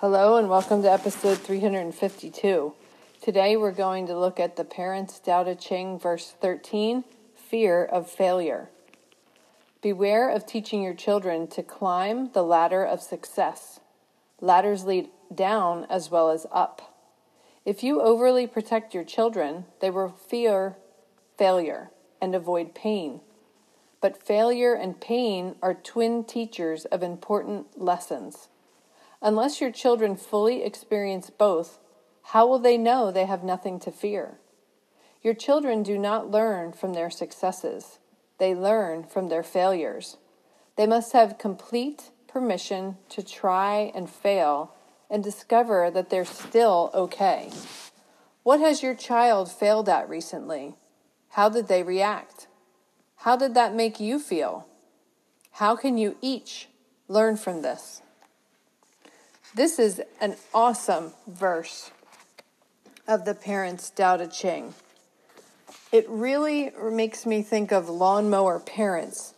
Hello, and welcome to episode 352. Today we're going to look at the parents Tao Te Ching, verse 13 fear of failure. Beware of teaching your children to climb the ladder of success. Ladders lead down as well as up. If you overly protect your children, they will fear failure and avoid pain. But failure and pain are twin teachers of important lessons. Unless your children fully experience both, how will they know they have nothing to fear? Your children do not learn from their successes, they learn from their failures. They must have complete permission to try and fail and discover that they're still okay. What has your child failed at recently? How did they react? How did that make you feel? How can you each learn from this? This is an awesome verse of the parents' Tao Ching. It really makes me think of lawnmower parents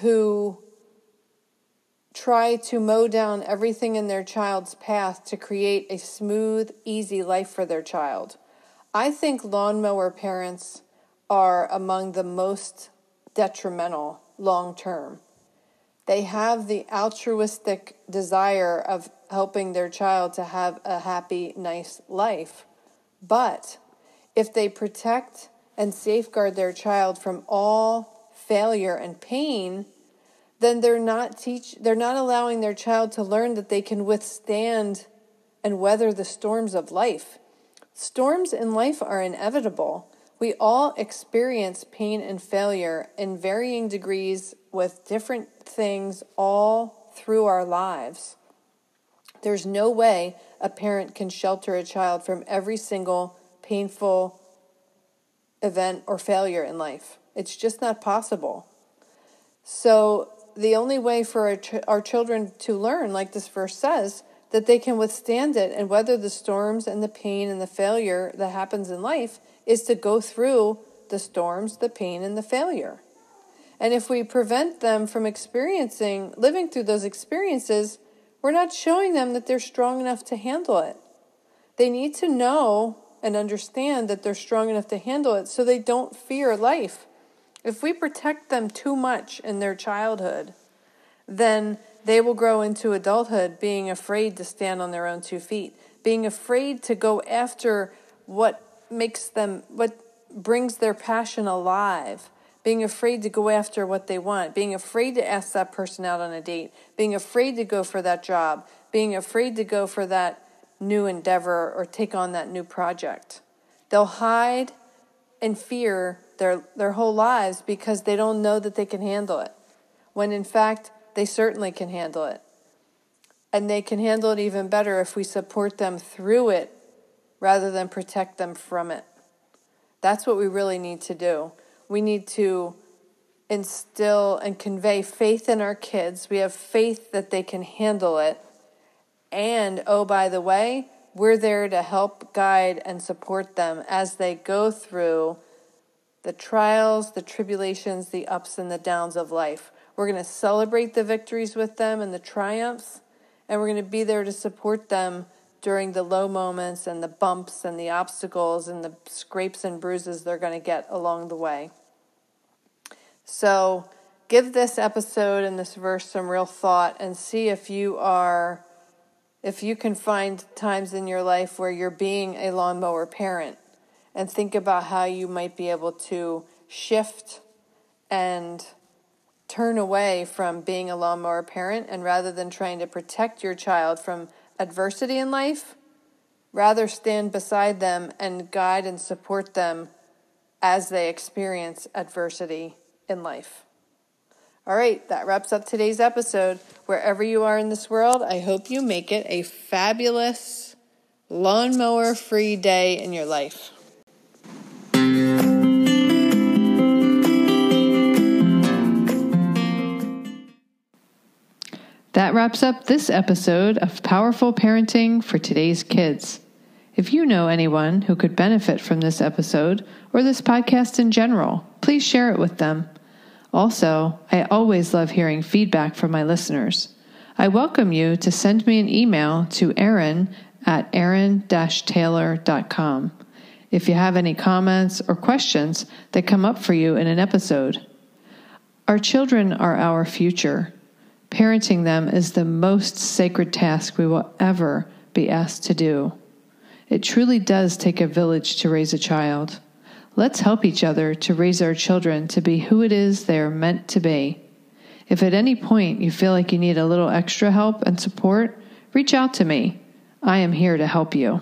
who try to mow down everything in their child's path to create a smooth, easy life for their child. I think lawnmower parents are among the most detrimental long term. They have the altruistic desire of helping their child to have a happy, nice life. But if they protect and safeguard their child from all failure and pain, then they're not teach they're not allowing their child to learn that they can withstand and weather the storms of life. Storms in life are inevitable. We all experience pain and failure in varying degrees with different things all through our lives. There's no way a parent can shelter a child from every single painful event or failure in life. It's just not possible. So, the only way for our, ch- our children to learn, like this verse says, that they can withstand it and weather the storms and the pain and the failure that happens in life is to go through the storms, the pain, and the failure. And if we prevent them from experiencing, living through those experiences, we're not showing them that they're strong enough to handle it. They need to know and understand that they're strong enough to handle it so they don't fear life. If we protect them too much in their childhood, then they will grow into adulthood being afraid to stand on their own two feet, being afraid to go after what makes them, what brings their passion alive, being afraid to go after what they want, being afraid to ask that person out on a date, being afraid to go for that job, being afraid to go for that new endeavor or take on that new project. They'll hide and fear their, their whole lives because they don't know that they can handle it, when in fact, they certainly can handle it. And they can handle it even better if we support them through it rather than protect them from it. That's what we really need to do we need to instill and convey faith in our kids. We have faith that they can handle it. And oh, by the way, we're there to help guide and support them as they go through the trials, the tribulations, the ups and the downs of life. We're going to celebrate the victories with them and the triumphs, and we're going to be there to support them during the low moments and the bumps and the obstacles and the scrapes and bruises they're going to get along the way. So, give this episode and this verse some real thought and see if you are if you can find times in your life where you're being a lawnmower parent and think about how you might be able to shift and turn away from being a lawnmower parent and rather than trying to protect your child from adversity in life, rather stand beside them and guide and support them as they experience adversity in life. All right, that wraps up today's episode. Wherever you are in this world, I hope you make it a fabulous lawnmower free day in your life. That wraps up this episode of Powerful Parenting for Today's Kids. If you know anyone who could benefit from this episode or this podcast in general, please share it with them. Also, I always love hearing feedback from my listeners. I welcome you to send me an email to Erin at erin-taylor.com if you have any comments or questions that come up for you in an episode. Our children are our future. Parenting them is the most sacred task we will ever be asked to do. It truly does take a village to raise a child. Let's help each other to raise our children to be who it is they are meant to be. If at any point you feel like you need a little extra help and support, reach out to me. I am here to help you.